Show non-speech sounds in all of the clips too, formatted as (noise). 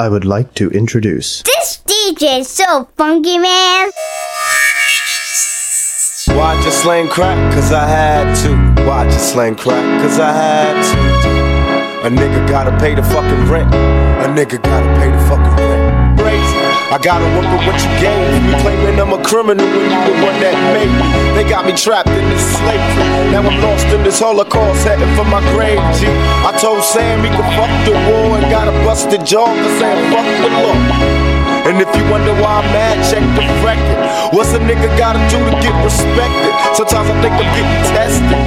I would like to introduce. This DJ is so funky, man. Why I just slang crack? Cause I had to. Why I just slang crack? Cause I had to. A nigga gotta pay the fucking rent. A nigga gotta pay the fucking rent. Crazy. I gotta work with what you gave me. Claiming I'm a criminal when you the one that made me. They got me trapped in this slavery. Now I'm lost in this holocaust, heading for my grave, G. I told Sam he could fuck the war and got a busted jaw for saying fuck the law. And if you wonder why I'm mad, check the record. What's a nigga gotta do to get respected? Sometimes I think I'm getting tested.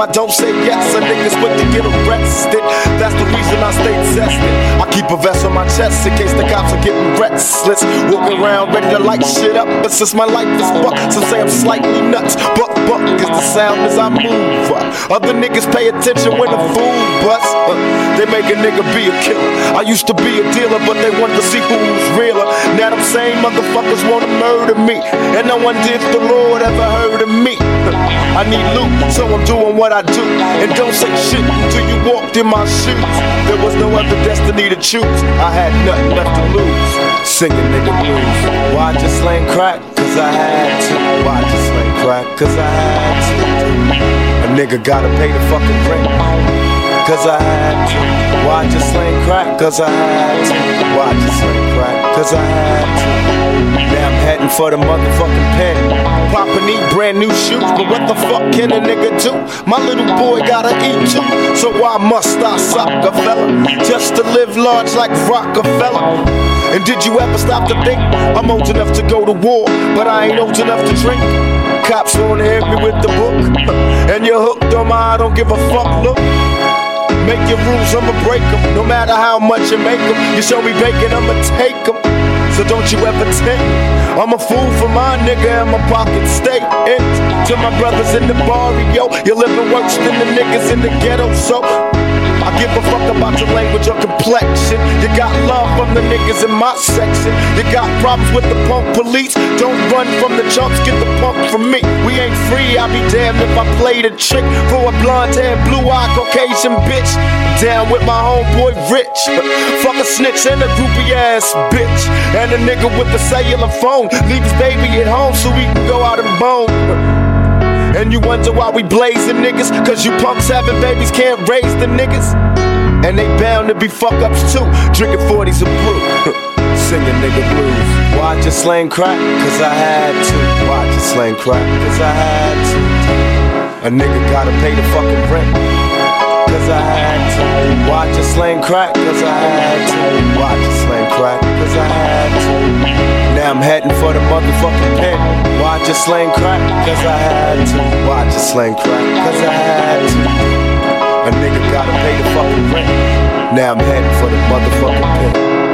I don't say yes, a nigga's quick to get arrested. That's the reason I stay tested. I keep a vest on my chest in case the cops are getting restless. Walking around ready to light shit up. But since my life is fucked, some say I'm slightly nuts. Buck, buck is the sound as I move. Other niggas pay attention when a fool busts. Uh, they make a nigga be a killer. I used to be a dealer, but they want to see who's realer. Now them same motherfuckers wanna murder me. And no one did the Lord ever heard of me. I need loot, so I'm doing what I do. And don't say shit until you walked in my shoes. There was no other destiny to choose. I had nothing left to lose. Singing nigga blues. Why just slang crack? Cause I had to. Why just slang crack? Cause I had to. A nigga gotta pay the fucking rent. Cause I had to. Why just slang crack? Cause I had to. Why just slang crack? Cause I had to. Now I'm heading for the motherfucking pen. Papa need brand new shoes, but what the fuck can a nigga do? My little boy gotta eat too, so why must I suck a fella? Just to live large like Rockefeller. And did you ever stop to think I'm old enough to go to war, but I ain't old enough to drink? Cops wanna hit me with the book, (laughs) and you're hooked on my I don't give a fuck look. Make your rules, I'ma break them. No matter how much you make them, you show me bacon, I'ma take them. So don't you ever think I'm a fool for my nigga and my pocket stay empty. To my brothers in the barrio, you're living worse than the niggas in the ghetto. So I give a fuck about your language or complexion. You got love from the niggas in my section. You got problems with the punk police. Don't run from the chumps, get the punk from me. We ain't free, I'll be damned if I play the trick for a blonde hair, blue eyed Caucasian bitch. Down with my homeboy Rich. (laughs) Fuck a snitch and a groupie ass bitch. And a nigga with a cellular phone. Leave his baby at home so we can go out and bone. (laughs) And you wonder why we blazing niggas? Cause you punks having babies can't raise the niggas. And they bound to be fuck ups too. Drinking 40s of brew. (laughs) Singing nigga blues. Watch just slang crack? Cause I had to. Watch just slang crack? Cause I had to. A nigga gotta pay the fucking rent. Cause I had to. I just slang crack? Cause I had to. I'm heading for the motherfucking pen. Why I just slang crack? Cause I had to. Why I just slang crack? Cause I had to. A nigga gotta pay the fucking rent. Now I'm heading for the motherfucking pen.